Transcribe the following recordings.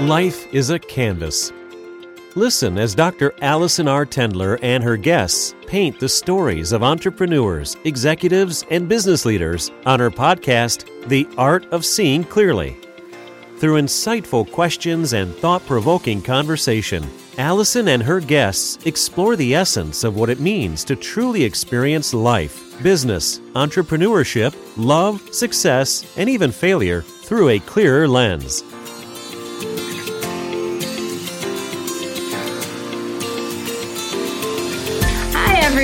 Life is a canvas. Listen as Dr. Alison R. Tendler and her guests paint the stories of entrepreneurs, executives, and business leaders on her podcast, The Art of Seeing Clearly. Through insightful questions and thought provoking conversation, Alison and her guests explore the essence of what it means to truly experience life, business, entrepreneurship, love, success, and even failure through a clearer lens.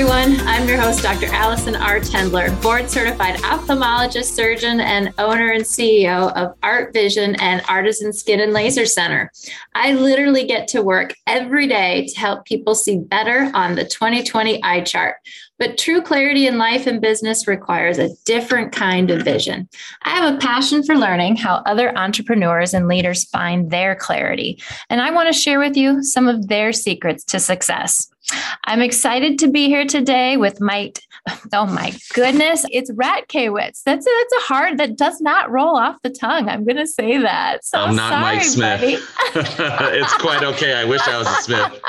Everyone. I'm your host, Dr. Alison R. Tendler, board certified ophthalmologist, surgeon, and owner and CEO of Art Vision and Artisan Skin and Laser Center. I literally get to work every day to help people see better on the 2020 eye chart. But true clarity in life and business requires a different kind of vision. I have a passion for learning how other entrepreneurs and leaders find their clarity, and I want to share with you some of their secrets to success. I'm excited to be here today with Mike. Oh my goodness, it's Ratkiewicz. That's a, that's a hard that does not roll off the tongue. I'm going to say that. So I'm not sorry, Mike Smith. it's quite okay. I wish I was a Smith.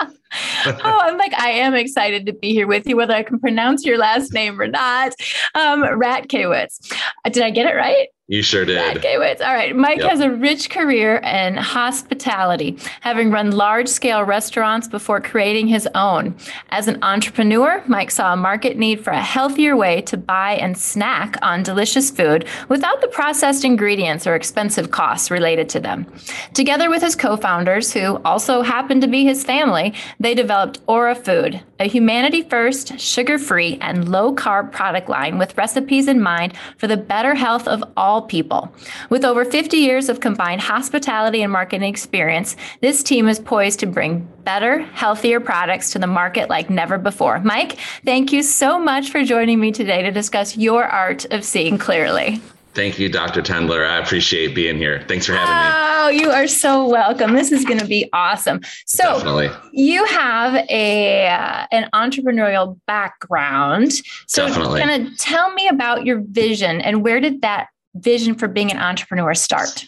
oh, I'm like, I am excited to be here with you, whether I can pronounce your last name or not. Um, Ratkiewicz. Uh, did I get it right? You sure did. Okay, wait. All right. Mike yep. has a rich career in hospitality, having run large scale restaurants before creating his own. As an entrepreneur, Mike saw a market need for a healthier way to buy and snack on delicious food without the processed ingredients or expensive costs related to them. Together with his co founders, who also happened to be his family, they developed Aura Food, a humanity first, sugar free, and low carb product line with recipes in mind for the better health of all people. With over 50 years of combined hospitality and marketing experience, this team is poised to bring better, healthier products to the market like never before. Mike, thank you so much for joining me today to discuss your art of seeing clearly. Thank you, Dr. Tendler. I appreciate being here. Thanks for having me. Oh, you are so welcome. This is going to be awesome. So, Definitely. you have a uh, an entrepreneurial background. So, Definitely. kind of tell me about your vision and where did that vision for being an entrepreneur start?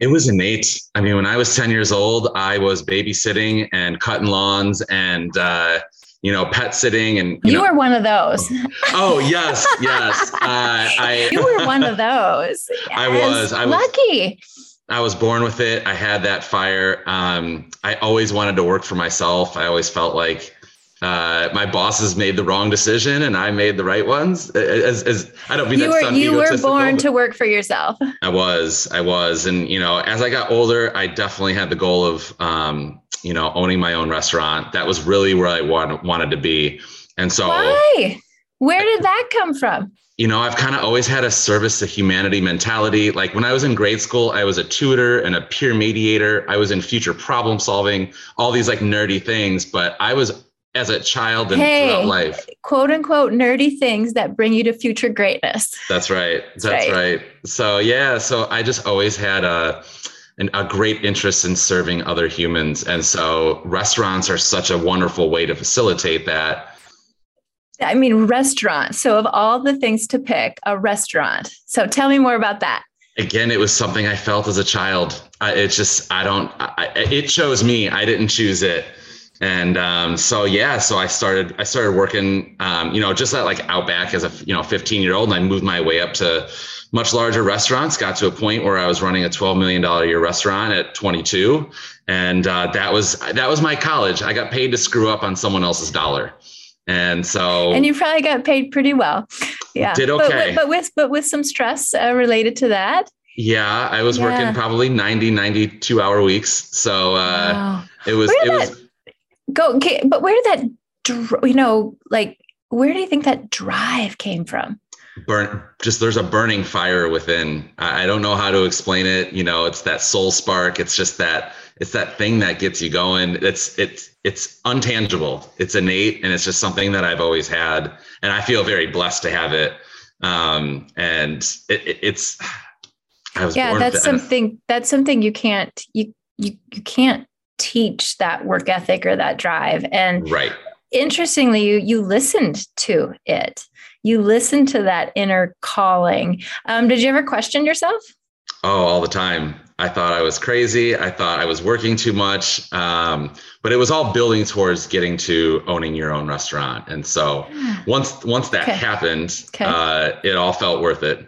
It was innate. I mean, when I was 10 years old, I was babysitting and cutting lawns and, uh, you know, pet sitting and you, you know, were one of those. Oh yes, yes. Uh, I you were one of those. Yes. I was. I was lucky. I was born with it. I had that fire. Um, I always wanted to work for myself. I always felt like uh, my bosses made the wrong decision and I made the right ones. As, as I don't mean that you were you were born to work for yourself. I was, I was, and you know, as I got older, I definitely had the goal of, um, you know, owning my own restaurant. That was really where I want, wanted to be, and so why? Where did that come from? You know, I've kind of always had a service to humanity mentality. Like when I was in grade school, I was a tutor and a peer mediator. I was in future problem solving, all these like nerdy things, but I was as a child and hey, throughout life. Quote unquote nerdy things that bring you to future greatness. That's right. That's, right. right. So yeah, so I just always had a an, a great interest in serving other humans. And so restaurants are such a wonderful way to facilitate that. I mean, restaurant. So, of all the things to pick, a restaurant. So, tell me more about that. Again, it was something I felt as a child. I, it's just, I don't, I, it chose me. I didn't choose it and um, so yeah so i started i started working um, you know just at like outback as a you know 15 year old and i moved my way up to much larger restaurants. Got to a point where I was running a $12 million a year restaurant at 22. And uh, that was that was my college. I got paid to screw up on someone else's dollar. And so And you probably got paid pretty well. Yeah. Did okay. But, but with but with some stress uh, related to that. Yeah, I was yeah. working probably 90, 92 hour weeks. So uh, wow. it was, it was. Go, okay, but where did that, you know, like, where do you think that drive came from? Burn, just there's a burning fire within. I, I don't know how to explain it. You know, it's that soul spark. It's just that, it's that thing that gets you going. It's, it's, it's untangible. It's innate. And it's just something that I've always had. And I feel very blessed to have it. Um, and it, it, it's, yeah, that's something that's something you can't you you you can't teach that work ethic or that drive. And right. Interestingly, you you listened to it. You listened to that inner calling. Um, did you ever question yourself? Oh, all the time. I thought I was crazy. I thought I was working too much. Um, but it was all building towards getting to owning your own restaurant. And so once once that okay. happened, okay. Uh, it all felt worth it.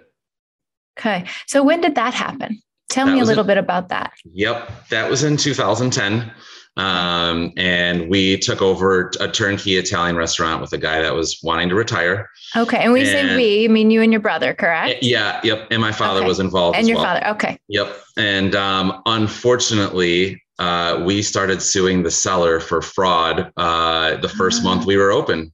Okay. So when did that happen? Tell that me a little in, bit about that. Yep. That was in 2010. Um, and we took over a turnkey Italian restaurant with a guy that was wanting to retire. Okay. And we and, say we, I mean you and your brother, correct? Yeah. Yep. And my father okay. was involved. And your well. father. Okay. Yep. And um, unfortunately, uh, we started suing the seller for fraud uh, the first uh-huh. month we were open.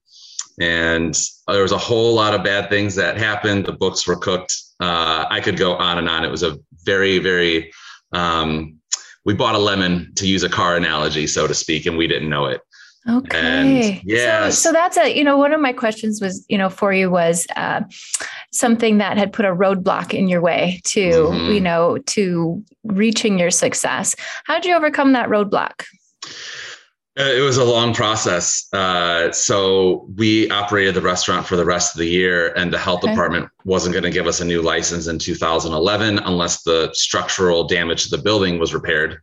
And there was a whole lot of bad things that happened. The books were cooked uh, I could go on and on. It was a very, very, um, we bought a lemon to use a car analogy, so to speak, and we didn't know it. Okay. And yeah. So, so, that's a, you know, one of my questions was, you know, for you was uh, something that had put a roadblock in your way to, mm-hmm. you know, to reaching your success. How did you overcome that roadblock? Uh, it was a long process. Uh, so we operated the restaurant for the rest of the year, and the health okay. department wasn't going to give us a new license in 2011 unless the structural damage to the building was repaired.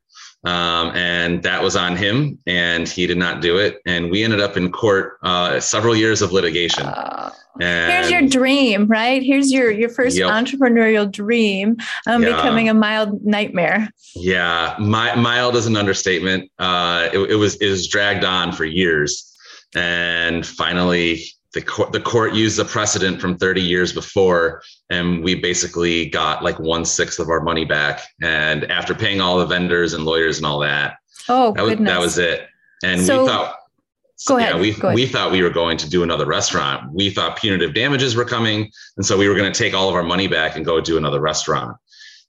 Um, and that was on him, and he did not do it. And we ended up in court uh, several years of litigation. Uh, and here's your dream, right? Here's your your first yep. entrepreneurial dream, um, yeah. becoming a mild nightmare. Yeah, my, mild is an understatement. Uh, it, it was it was dragged on for years, and finally the court the court used the precedent from 30 years before and we basically got like one sixth of our money back and after paying all the vendors and lawyers and all that oh that was, goodness. that was it and so, we thought so, go ahead, yeah, we, go ahead. we thought we were going to do another restaurant. We thought punitive damages were coming. And so we were going to take all of our money back and go do another restaurant.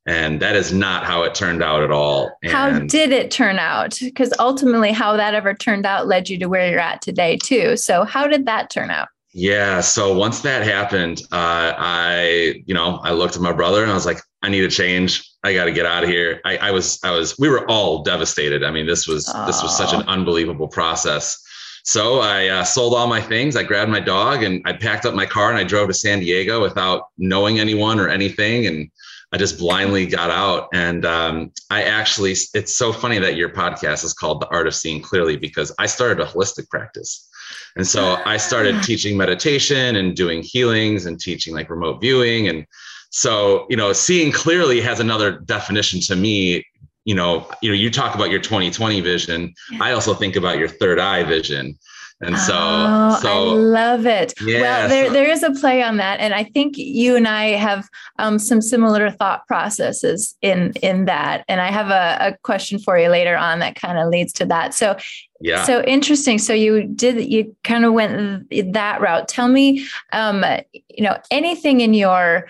And that is not how it turned out at all. And how did it turn out? Because ultimately, how that ever turned out led you to where you're at today, too. So, how did that turn out? Yeah. So once that happened, uh, I, you know, I looked at my brother and I was like, I need a change. I got to get out of here. I, I, was, I was, we were all devastated. I mean, this was, oh. this was such an unbelievable process. So I uh, sold all my things. I grabbed my dog and I packed up my car and I drove to San Diego without knowing anyone or anything. And I just blindly got out. And um, I actually, it's so funny that your podcast is called The Art of Seeing Clearly because I started a holistic practice. And so I started teaching meditation and doing healings and teaching like remote viewing. And so, you know, seeing clearly has another definition to me. You know, you know, you talk about your 2020 vision. I also think about your third eye vision. And so, oh, so I love it. Yeah, well, there, so, there is a play on that. And I think you and I have um, some similar thought processes in, in that. And I have a, a question for you later on that kind of leads to that. So yeah. So interesting. So you did, you kind of went that route. Tell me, um, you know, anything in your,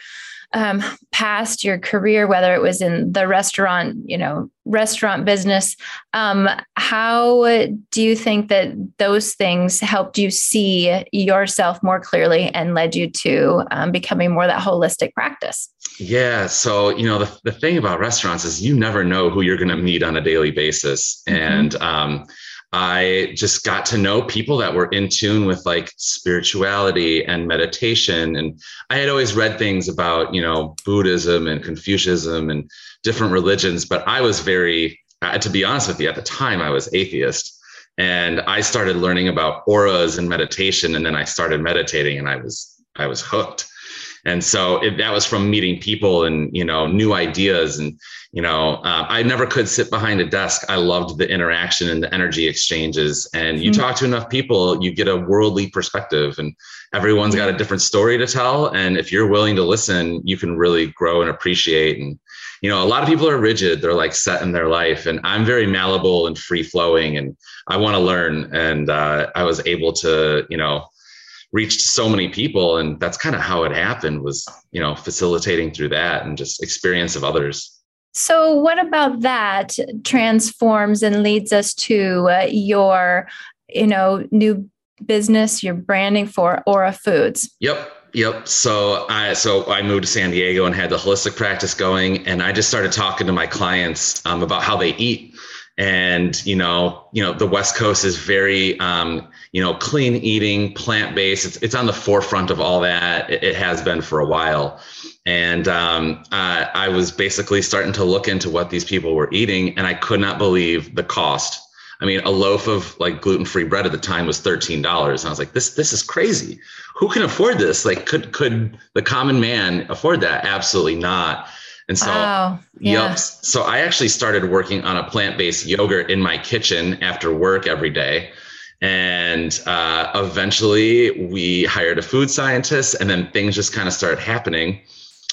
um, past your career, whether it was in the restaurant, you know, restaurant business, um, how do you think that those things helped you see yourself more clearly and led you to um, becoming more that holistic practice? Yeah. So, you know, the, the thing about restaurants is you never know who you're going to meet on a daily basis. Mm-hmm. And, um, I just got to know people that were in tune with like spirituality and meditation. And I had always read things about, you know, Buddhism and Confucianism and different religions, but I was very, to be honest with you, at the time I was atheist. And I started learning about auras and meditation. And then I started meditating and I was, I was hooked. And so it, that was from meeting people and, you know, new ideas. And, you know, uh, I never could sit behind a desk. I loved the interaction and the energy exchanges. And you mm-hmm. talk to enough people, you get a worldly perspective and everyone's got a different story to tell. And if you're willing to listen, you can really grow and appreciate. And, you know, a lot of people are rigid. They're like set in their life. And I'm very malleable and free flowing and I want to learn. And uh, I was able to, you know, reached so many people and that's kind of how it happened was you know facilitating through that and just experience of others so what about that transforms and leads us to uh, your you know new business your branding for aura foods yep Yep. So I so I moved to San Diego and had the holistic practice going, and I just started talking to my clients um, about how they eat and you know you know the west coast is very um, you know clean eating plant based it's, it's on the forefront of all that. It, it has been for a while. And um, uh, i was basically starting to look into what these people were eating and i could not believe the cost. I mean a loaf of like gluten-free bread at the time was $13 and i was like this this is crazy. Who can afford this? Like could could the common man afford that? Absolutely not and so, wow. yeah. yep. So I actually started working on a plant-based yogurt in my kitchen after work every day. And uh, eventually we hired a food scientist and then things just kind of started happening.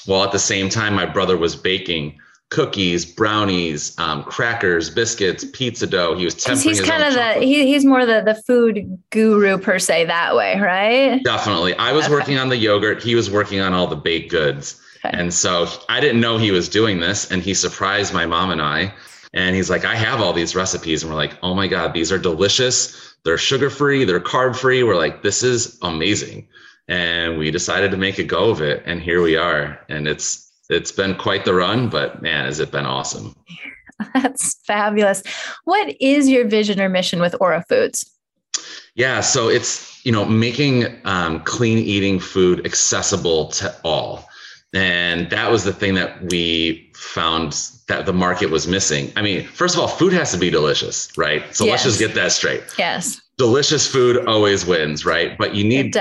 While at the same time, my brother was baking cookies, brownies, um, crackers, biscuits, pizza dough. He was tempering. He's kind of the he, he's more the the food guru per se that way, right? Definitely. I was okay. working on the yogurt. He was working on all the baked goods. Okay. And so I didn't know he was doing this, and he surprised my mom and I. And he's like, I have all these recipes. And we're like, oh my God, these are delicious. They're sugar free, they're carb free. We're like, this is amazing. And we decided to make a go of it. And here we are. And it's it's been quite the run, but man, has it been awesome. That's fabulous. What is your vision or mission with Aura Foods? Yeah, so it's you know making um, clean eating food accessible to all and that was the thing that we found that the market was missing. I mean, first of all, food has to be delicious, right? So yes. let's just get that straight. Yes. Delicious food always wins, right? But you need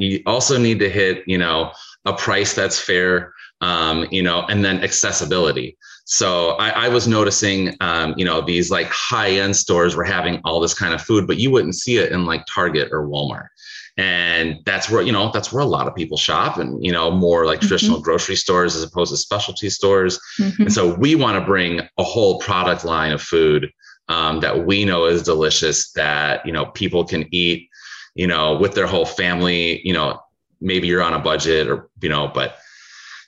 you, also need to hit, you know, a price that's fair, um, you know, and then accessibility. So I, I was noticing, um, you know, these like high end stores were having all this kind of food, but you wouldn't see it in like Target or Walmart and that's where you know that's where a lot of people shop and you know more like mm-hmm. traditional grocery stores as opposed to specialty stores mm-hmm. and so we want to bring a whole product line of food um, that we know is delicious that you know people can eat you know with their whole family you know maybe you're on a budget or you know but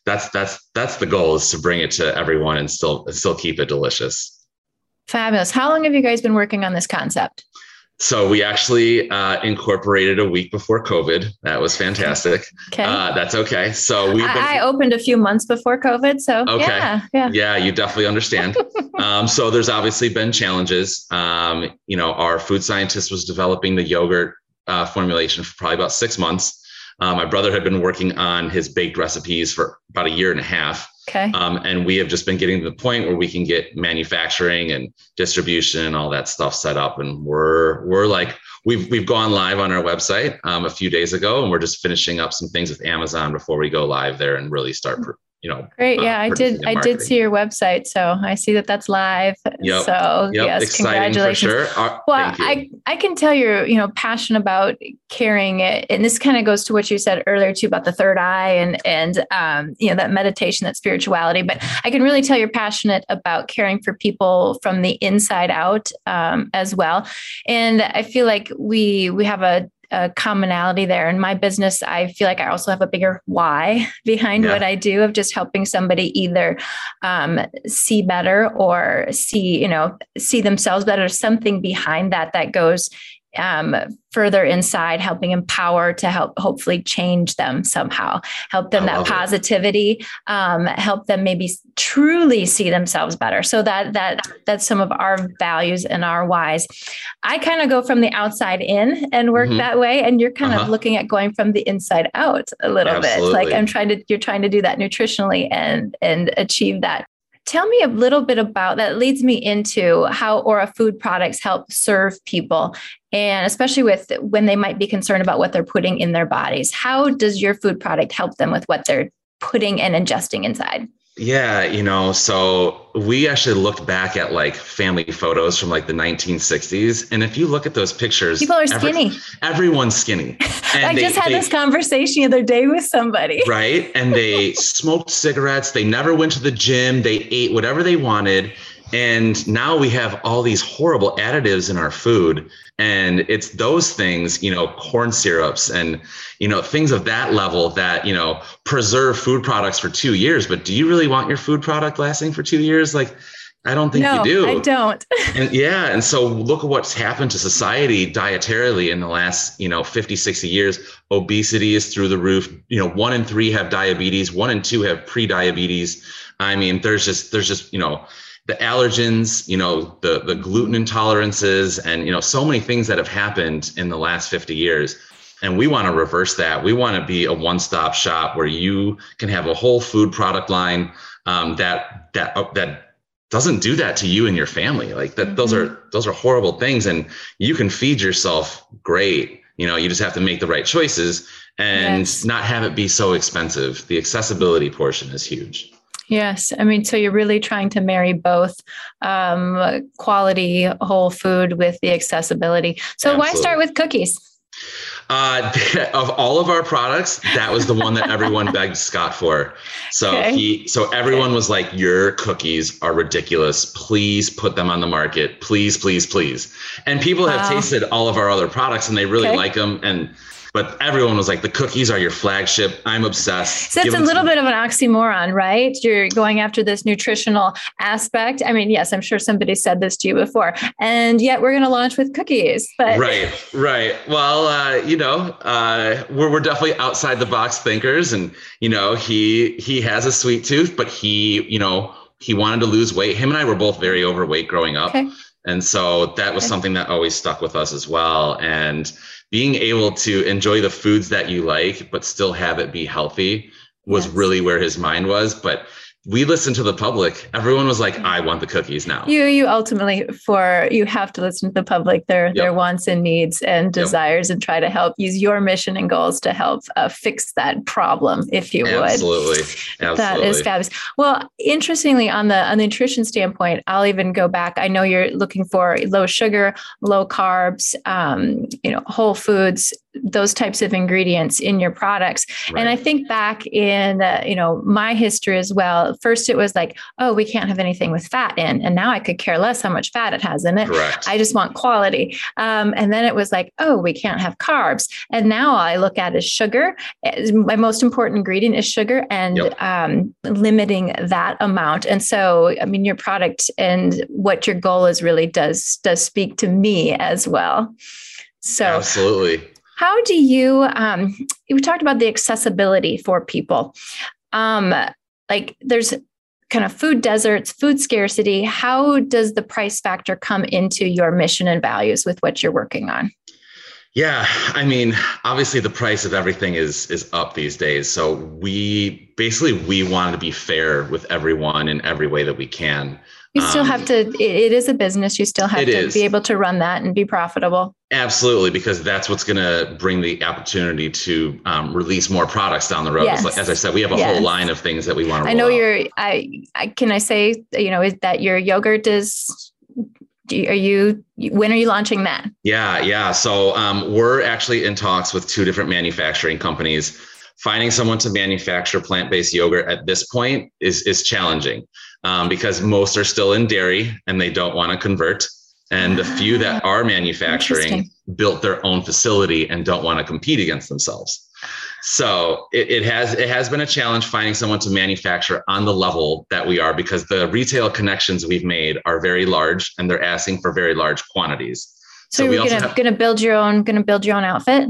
that's that's that's the goal is to bring it to everyone and still still keep it delicious fabulous how long have you guys been working on this concept so we actually uh, incorporated a week before COVID. That was fantastic. Okay. Uh, that's okay. So we. I, I opened a few months before COVID. So okay. Yeah, yeah. yeah you definitely understand. um, so there's obviously been challenges. Um, you know, our food scientist was developing the yogurt uh, formulation for probably about six months. Uh, my brother had been working on his baked recipes for about a year and a half. Okay. Um, and we have just been getting to the point where we can get manufacturing and distribution and all that stuff set up. And we're we're like we've we've gone live on our website um, a few days ago, and we're just finishing up some things with Amazon before we go live there and really start you know great uh, yeah i did i did see your website so i see that that's live yep. so yep. yes Exciting congratulations sure. uh, well i i can tell you're you know passionate about caring it and this kind of goes to what you said earlier too about the third eye and and um, you know that meditation that spirituality but i can really tell you're passionate about caring for people from the inside out um, as well and i feel like we we have a a commonality there. In my business, I feel like I also have a bigger why behind yeah. what I do of just helping somebody either um, see better or see, you know, see themselves better, something behind that that goes um, further inside, helping empower to help hopefully change them somehow, help them that positivity, um, help them maybe truly see themselves better. So that that that's some of our values and our whys. I kind of go from the outside in and work mm-hmm. that way, and you're kind uh-huh. of looking at going from the inside out a little Absolutely. bit. Like I'm trying to, you're trying to do that nutritionally and and achieve that tell me a little bit about that leads me into how Aura food products help serve people and especially with when they might be concerned about what they're putting in their bodies. How does your food product help them with what they're putting and ingesting inside? Yeah, you know, so we actually looked back at like family photos from like the 1960s. And if you look at those pictures, people are skinny. Every, everyone's skinny. I they, just had they, this conversation the other day with somebody. Right. And they smoked cigarettes. They never went to the gym. They ate whatever they wanted. And now we have all these horrible additives in our food. And it's those things, you know, corn syrups and, you know, things of that level that, you know, preserve food products for two years. But do you really want your food product lasting for two years? Like, I don't think no, you do. I don't. and yeah. And so look at what's happened to society dietarily in the last, you know, 50, 60 years. Obesity is through the roof. You know, one in three have diabetes, one in two have pre-diabetes. I mean, there's just, there's just, you know, the allergens, you know, the the gluten intolerances, and you know, so many things that have happened in the last 50 years. And we want to reverse that. We want to be a one-stop shop where you can have a whole food product line um, that that uh, that doesn't do that to you and your family. Like that, mm-hmm. those are those are horrible things, and you can feed yourself great. You know, you just have to make the right choices and yes. not have it be so expensive. The accessibility portion is huge. Yes. I mean, so you're really trying to marry both um, quality whole food with the accessibility. So Absolutely. why start with cookies? Uh, of all of our products, that was the one that everyone begged Scott for. So okay. he, so everyone was like, "Your cookies are ridiculous. Please put them on the market. Please, please, please." And people wow. have tasted all of our other products and they really okay. like them. And but everyone was like, the cookies are your flagship. I'm obsessed. So it's a little bit of an oxymoron, right? You're going after this nutritional aspect. I mean, yes, I'm sure somebody said this to you before, and yet we're going to launch with cookies. But right, right. Well, uh, you know, uh, we're we're definitely outside the box thinkers, and you know, he he has a sweet tooth, but he, you know, he wanted to lose weight. Him and I were both very overweight growing up. Okay. And so that was something that always stuck with us as well. And being able to enjoy the foods that you like, but still have it be healthy was yes. really where his mind was. But we listened to the public. Everyone was like, "I want the cookies now." You you ultimately for you have to listen to the public, their yep. their wants and needs and desires, yep. and try to help use your mission and goals to help uh, fix that problem, if you would. Absolutely, absolutely. That is fabulous. Well, interestingly, on the on the nutrition standpoint, I'll even go back. I know you're looking for low sugar, low carbs, um, you know, whole foods those types of ingredients in your products. Right. And I think back in uh, you know my history as well. First, it was like, oh, we can't have anything with fat in, and now I could care less how much fat it has in it. Correct. I just want quality. Um, and then it was like, oh, we can't have carbs, and now I look at is sugar. My most important ingredient is sugar, and yep. um, limiting that amount. And so, I mean, your product and what your goal is really does does speak to me as well. So absolutely how do you, um, we talked about the accessibility for people. Um, like there's kind of food deserts, food scarcity. How does the price factor come into your mission and values with what you're working on? Yeah, I mean, obviously the price of everything is is up these days. So we basically we want to be fair with everyone in every way that we can. You still um, have to, it, it is a business. You still have to is. be able to run that and be profitable. Absolutely, because that's what's going to bring the opportunity to um, release more products down the road. Yes. As I said, we have a yes. whole line of things that we want to. I know out. you're. I, I can I say you know is that your yogurt is. are you when are you launching that? Yeah, yeah. So um, we're actually in talks with two different manufacturing companies. Finding someone to manufacture plant-based yogurt at this point is is challenging um, because most are still in dairy and they don't want to convert. And the few that ah, are manufacturing built their own facility and don't want to compete against themselves. So it, it, has it has been a challenge finding someone to manufacture on the level that we are because the retail connections we've made are very large and they're asking for very large quantities. So, so you're gonna have, gonna build your own gonna build your own outfit.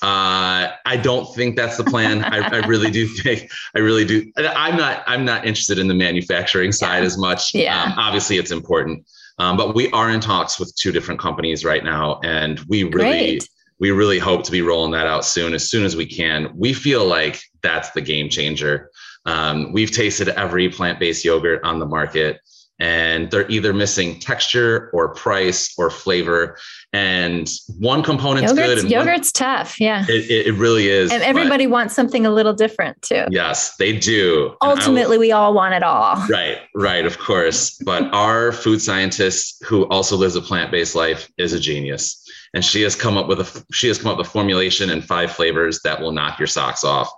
Uh, I don't think that's the plan. I, I, really do think I really do. I'm not. I'm not interested in the manufacturing side yeah. as much. Yeah. Um, obviously, it's important, um, but we are in talks with two different companies right now, and we really, Great. we really hope to be rolling that out soon, as soon as we can. We feel like that's the game changer. Um, we've tasted every plant based yogurt on the market and they're either missing texture or price or flavor. And one component's yogurt's, good. And yogurt's one, tough. Yeah. It, it, really is. And everybody wants something a little different too. Yes, they do. Ultimately, we all want it all. Right, right, of course. But our food scientist, who also lives a plant based life, is a genius. And she has come up with a she has come up with a formulation and five flavors that will knock your socks off.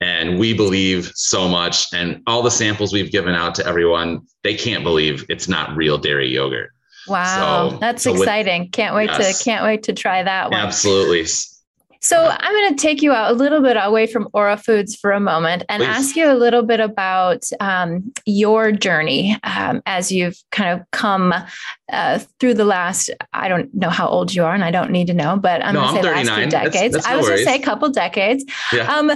And we believe so much. And all the samples we've given out to everyone, they can't believe it's not real dairy yogurt. Wow, so, that's so exciting. With, can't wait yes, to can't wait to try that one. Absolutely. So I'm going to take you out a little bit away from Aura Foods for a moment and Please. ask you a little bit about um, your journey um, as you've kind of come uh, through the last. I don't know how old you are, and I don't need to know, but I'm no, going to say last few decades. That's, that's I was going to say a couple decades. Yeah. Um,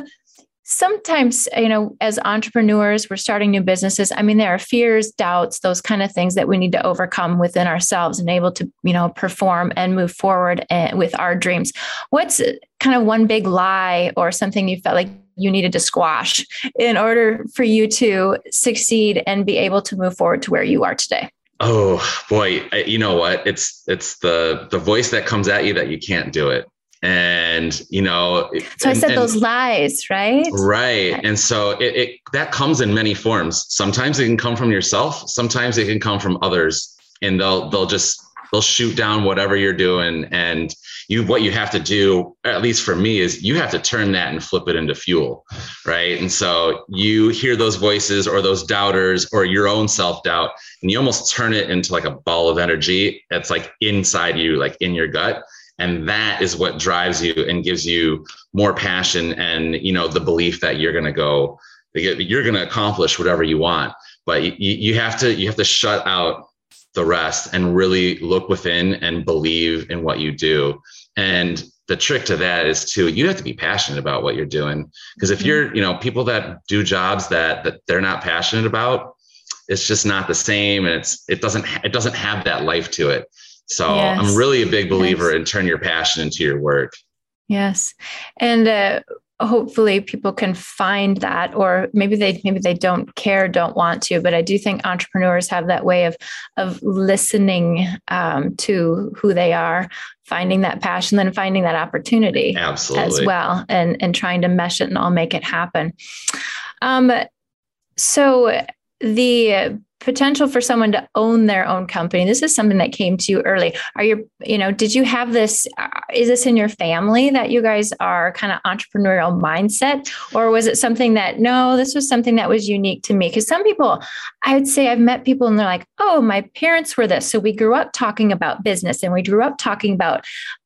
sometimes you know as entrepreneurs we're starting new businesses. I mean there are fears doubts those kind of things that we need to overcome within ourselves and able to you know perform and move forward eh, with our dreams. What's kind of one big lie or something you felt like you needed to squash in order for you to succeed and be able to move forward to where you are today? Oh boy. You know what? It's it's the the voice that comes at you that you can't do it and you know so and, i said those lies right? Right. And so it, it, that comes in many forms. Sometimes it can come from yourself. Sometimes it can come from others. And they'll they'll just they'll shoot down whatever you're doing. And you what you have to do at least for me is you have to turn that and flip it into fuel right? And so you hear those voices or those doubters or your own self-doubt and you almost turn it into like a ball of energy that's like inside you like in your gut and that is what drives you and gives you more passion and you know the belief that you're going to go you're going to accomplish whatever you want. But you, you have to you have to shut out the rest and really look within and believe in what you do. And the trick to that is to you have to be passionate about what you're doing. Because if mm-hmm. you're you know people that do jobs that that they're not passionate about it's just not the same and it's it doesn't it doesn't have that life to it so yes. I'm really a big believer yes. in turn your passion into your work. Yes. And uh, hopefully people can find that or maybe they maybe they don't care don't want to but i do think entrepreneurs have that way of of listening um, to who they are finding that passion then finding that opportunity Absolutely. as well and and trying to mesh it and all make it happen um, so the potential for someone to own their own company. This is something that came to you early. Are you you know did you have this uh, is this in your family that you guys are kind of entrepreneurial mindset? Or was it something that no this was something that was unique to me? Because some people i would say i've met people and they're like oh my parents were this. So we grew up talking about business and we grew up talking about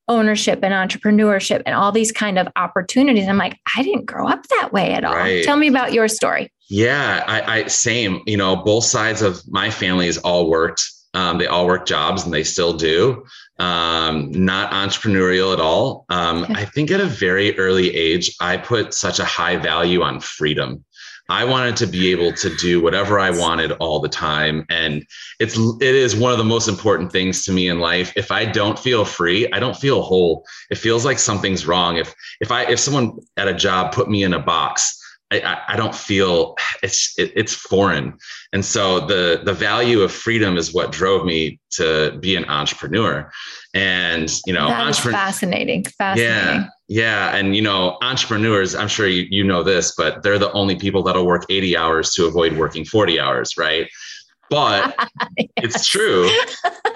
ownership and entrepreneurship and all these kind of opportunities. I'm like, I didn't grow up that way at all. Right. Tell me about your story. Yeah, I, I, same. You know, both sides of my families all worked. Um, they all work jobs and they still do. Um, not entrepreneurial at all. Um, I think at a very early age, I put such a high value on freedom. I wanted to be able to do whatever I wanted all the time. And it's it is one of the most important things to me in life. If I don't feel free, I don't feel whole. It feels like something's wrong. If if I if someone at a job put me in a box, I, I don't feel it's it, it's foreign, and so the the value of freedom is what drove me to be an entrepreneur, and you know, entrepre- fascinating, fascinating. Yeah, yeah, and you know, entrepreneurs, I'm sure you, you know this, but they're the only people that'll work 80 hours to avoid working 40 hours, right? But yes. it's true.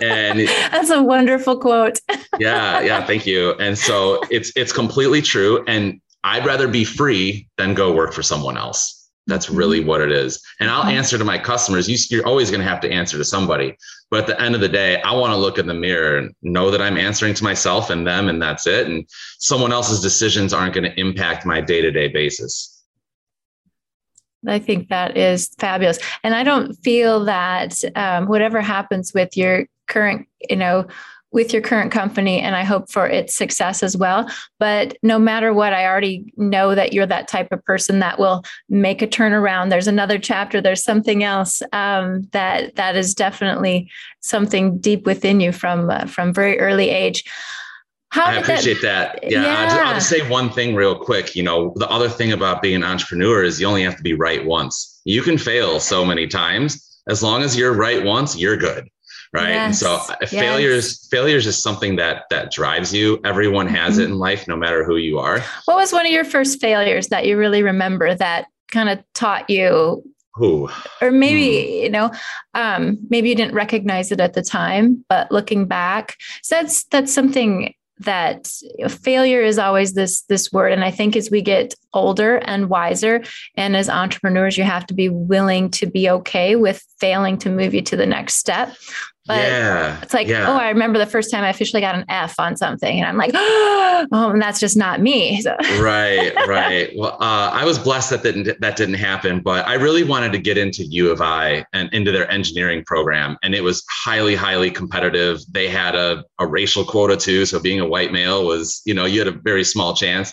And that's a wonderful quote. yeah, yeah, thank you. And so it's it's completely true. And I'd rather be free than go work for someone else. That's mm-hmm. really what it is. And I'll answer to my customers. You, are always going to have to answer to somebody. But at the end of the day, I want to look in the mirror and know that I'm answering to myself and them, and that's it. And someone else's decisions aren't going to impact my day to day basis. I think that is fabulous. And I don't feel that um, whatever happens with your current, you know, with your current company and I hope for its success as well. But no matter what, I already know that you're that type of person that will make a turnaround. There's another chapter. There's something else um, that that is definitely something deep within you from uh, from very early age. How I appreciate that. that. Yeah, yeah. I'll, just, I'll, just, say one thing real quick. You know, the other thing about being an entrepreneur is you only have to be right once. You can fail so many times. As long as you're right once, you're good. Right. Yes. And so uh, yes. failures, failures is something that that drives you. Everyone has mm-hmm. it in life, no matter who you are. What was one of your first failures that you really remember that kind of taught you who or maybe mm. you know um, maybe you didn't recognize it at the time but looking back so that's that's something that failure is always this this word and i think as we get older and wiser and as entrepreneurs you have to be willing to be okay with failing to move you to the next step but yeah, it's like, yeah. oh, I remember the first time I officially got an F on something, and I'm like, oh, and that's just not me. So. right, right. Well, uh, I was blessed that didn't that didn't happen, but I really wanted to get into U of I and into their engineering program, and it was highly, highly competitive. They had a, a racial quota too, so being a white male was, you know, you had a very small chance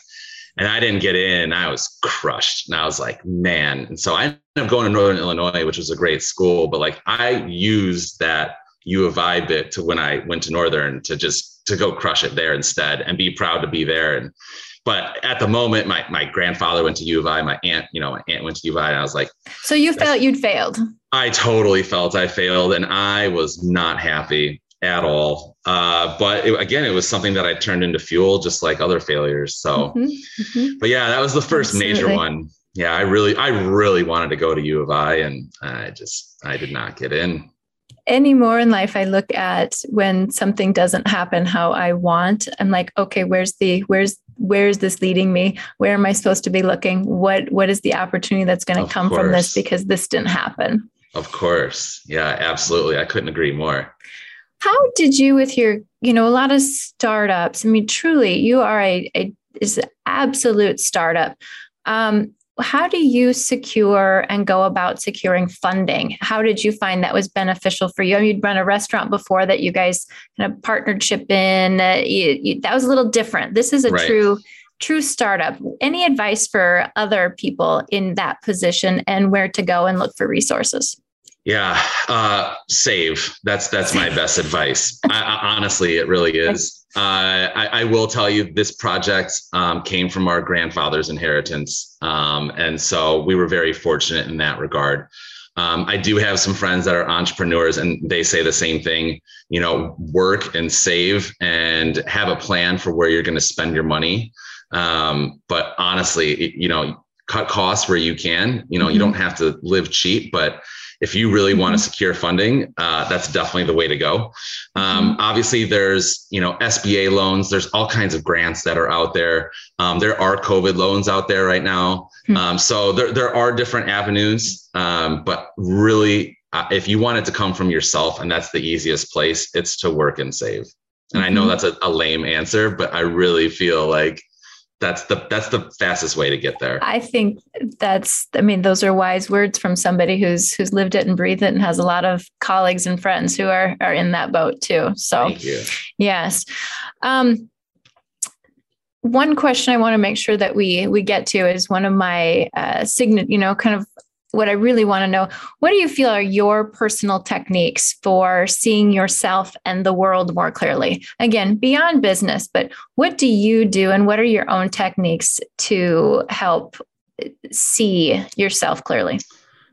and I didn't get in. I was crushed. And I was like, man. And so I ended up going to Northern Illinois, which was a great school, but like I used that U of I bit to when I went to Northern to just to go crush it there instead and be proud to be there. And but at the moment, my my grandfather went to U of I, my aunt, you know, my aunt went to U of I, and I was like, so you felt you'd failed. I totally felt I failed, and I was not happy at all. Uh, but it, again, it was something that I turned into fuel, just like other failures. So, mm-hmm, mm-hmm. but yeah, that was the first Absolutely. major one. Yeah, I really, I really wanted to go to U of I, and I just, I did not get in anymore in life i look at when something doesn't happen how i want. I'm like okay where's the where's where is this leading me? Where am i supposed to be looking? What what is the opportunity that's going to come course. from this because this didn't happen? Of course. Yeah absolutely. I couldn't agree more. How did you with your you know a lot of startups i mean truly you are a, a is absolute startup. Um, how do you secure and go about securing funding? How did you find that was beneficial for you? I mean, you'd run a restaurant before that you guys kind of partnership in. Uh, you, you, that was a little different. This is a right. true true startup. Any advice for other people in that position and where to go and look for resources? Yeah, uh, save. That's that's my best advice. I, I, honestly, it really is. Uh, I, I, will tell you, this project um, came from our grandfather's inheritance, um, and so we were very fortunate in that regard. Um, I do have some friends that are entrepreneurs, and they say the same thing. You know, work and save, and have a plan for where you're going to spend your money. Um, but honestly, you know, cut costs where you can. You know, mm-hmm. you don't have to live cheap, but if you really want to mm-hmm. secure funding, uh, that's definitely the way to go. Um, mm-hmm. obviously, there's you know SBA loans. There's all kinds of grants that are out there. Um, there are COVID loans out there right now. Mm-hmm. Um, so there there are different avenues, um, but really, uh, if you want it to come from yourself, and that's the easiest place, it's to work and save. And I know mm-hmm. that's a, a lame answer, but I really feel like that's the that's the fastest way to get there. I think that's i mean those are wise words from somebody who's who's lived it and breathed it and has a lot of colleagues and friends who are are in that boat too. So Thank you. yes. Um, one question I want to make sure that we we get to is one of my uh, signet, you know, kind of what I really want to know what do you feel are your personal techniques for seeing yourself and the world more clearly? Again, beyond business, but what do you do and what are your own techniques to help eh, see yourself clearly?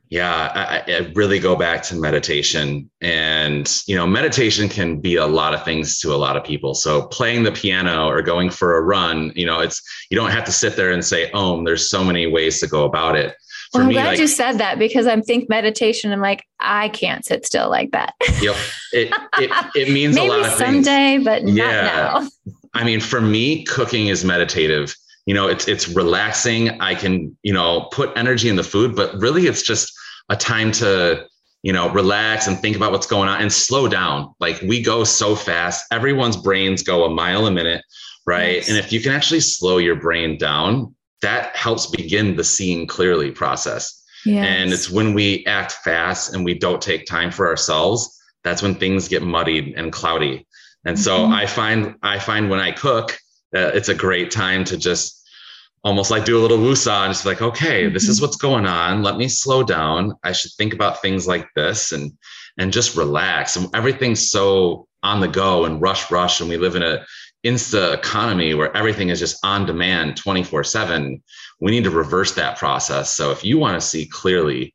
Yeah, I, I, really go back to meditation. And, you know, meditation can be a lot of things to a lot of people. So playing the piano or going for a run, you know, it's, you don't have to sit there and say, oh, there's so many ways to go about it well, I'm me, glad like, you said that because I'm think meditation. I'm like, I can't sit still like that. yep. It, it, it means a lot of someday, things. but yeah. now. I mean, for me, cooking is meditative. You know, it's it's relaxing. I can, you know, put energy in the food, but really it's just a time to, you know, relax and think about what's going on and slow down. Like we go so fast. Everyone's brains go a mile a minute, right? And if you can actually slow your brain down, that helps begin the seeing clearly process. Yes. And it's when we act fast and we don't take time for ourselves, that's when things get muddied and cloudy. And mm-hmm. so I find I find when I cook, uh, it's a great time to just almost like do a little woosah and just like, okay, mm-hmm. this is mm-hmm. what's going on. Let me slow down. I should think about things like this and and just relax. And everything's so on the go and rush, rush. And we live in a insta economy where everything is just on demand 24 7 we need to reverse that process so if you want to see clearly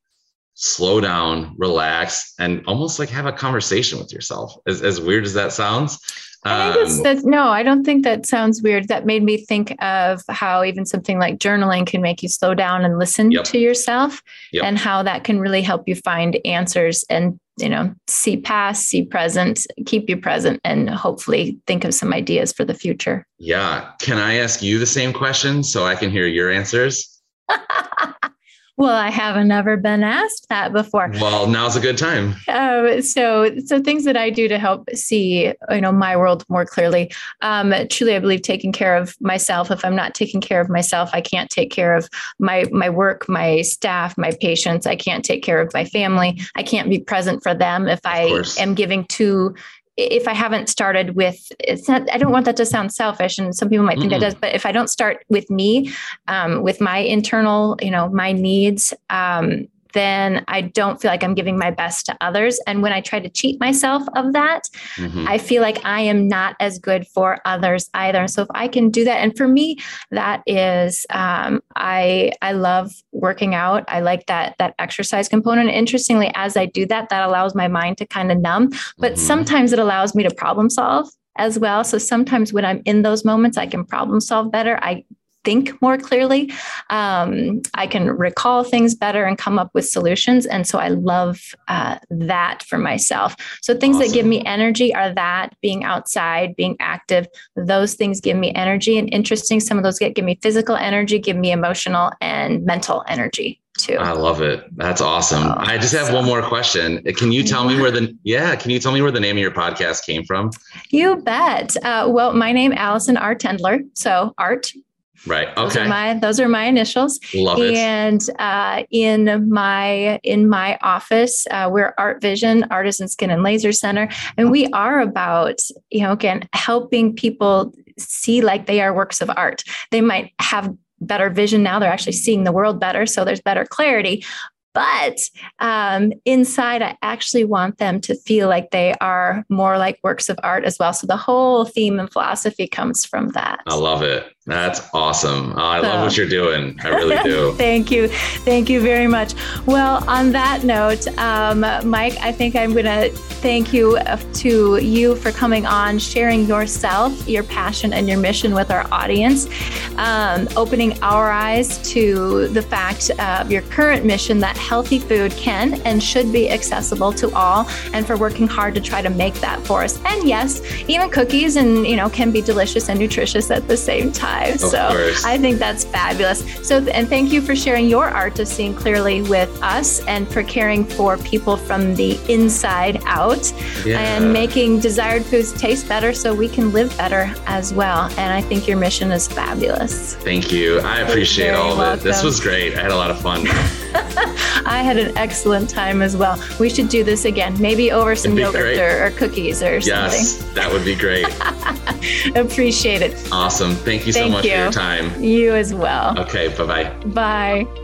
slow down relax and almost like have a conversation with yourself as, as weird as that sounds I think um, that's, no, I don't think that sounds weird. That made me think of how even something like journaling can make you slow down and listen yep. to yourself yep. and how that can really help you find answers and, you know, see past, see present, keep you present, and hopefully think of some ideas for the future. Yeah. Can I ask you the same question so I can hear your answers? Well, I haven't ever been asked that before. Well, now's a good time. Um, so, so things that I do to help see, you know, my world more clearly. Um, truly, I believe taking care of myself. If I'm not taking care of myself, I can't take care of my my work, my staff, my patients. I can't take care of my family. I can't be present for them if I am giving too if I haven't started with, it's not, I don't want that to sound selfish and some people might think mm-hmm. that does, but if I don't start with me, um, with my internal, you know, my needs, um, then I don't feel like I'm giving my best to others. And when I try to cheat myself of that, mm-hmm. I feel like I am not as good for others either. So if I can do that, and for me, that is um, I I love working out. I like that that exercise component. Interestingly, as I do that, that allows my mind to kind of numb. But mm-hmm. sometimes it allows me to problem solve as well. So sometimes when I'm in those moments, I can problem solve better. I think more clearly. Um, I can recall things better and come up with solutions. And so I love uh, that for myself. So things awesome. that give me energy are that being outside, being active. Those things give me energy. And interesting, some of those get give me physical energy, give me emotional and mental energy. Too. I love it. That's awesome. Oh, I just have so. one more question. Can you tell me where the yeah? Can you tell me where the name of your podcast came from? You bet. Uh, well, my name Alison R. Tendler. So Art Right. Okay. Those are my, those are my initials. Love it. And uh, in my in my office, uh, we're Art Vision Artisan Skin and Laser Center, and we are about you know again helping people see like they are works of art. They might have better vision now; they're actually seeing the world better, so there's better clarity. But um, inside, I actually want them to feel like they are more like works of art as well. So the whole theme and philosophy comes from that. I love it. That's awesome. Oh, I so. love what you're doing. I really do. Thank you. Thank you very much. Well, on that note, um, Mike, I think I'm going to thank you uh, to you for coming on, sharing yourself, your passion, and your mission with our audience, um, opening our eyes to the fact of your current mission that healthy food can and should be accessible to all, and for working hard to try to make that for us. And yes, even cookies and you know can be delicious and nutritious at the same time lives. Of so course. I think that's fabulous. So, and thank you for sharing your art of seeing clearly with us and for caring for people from the inside out yeah. and making desired foods taste better so we can live better as well. And I think your mission is fabulous. Thank you. I appreciate all of welcome. it. This was great. I had a lot of fun. I had an excellent time as well. We should do this again, maybe over some yogurt or, or, cookies or yes, something. Yes, that would be great. Appreciate it. Awesome. Thank you so Thank much you. for your time. You as well. Okay, bye-bye. Bye.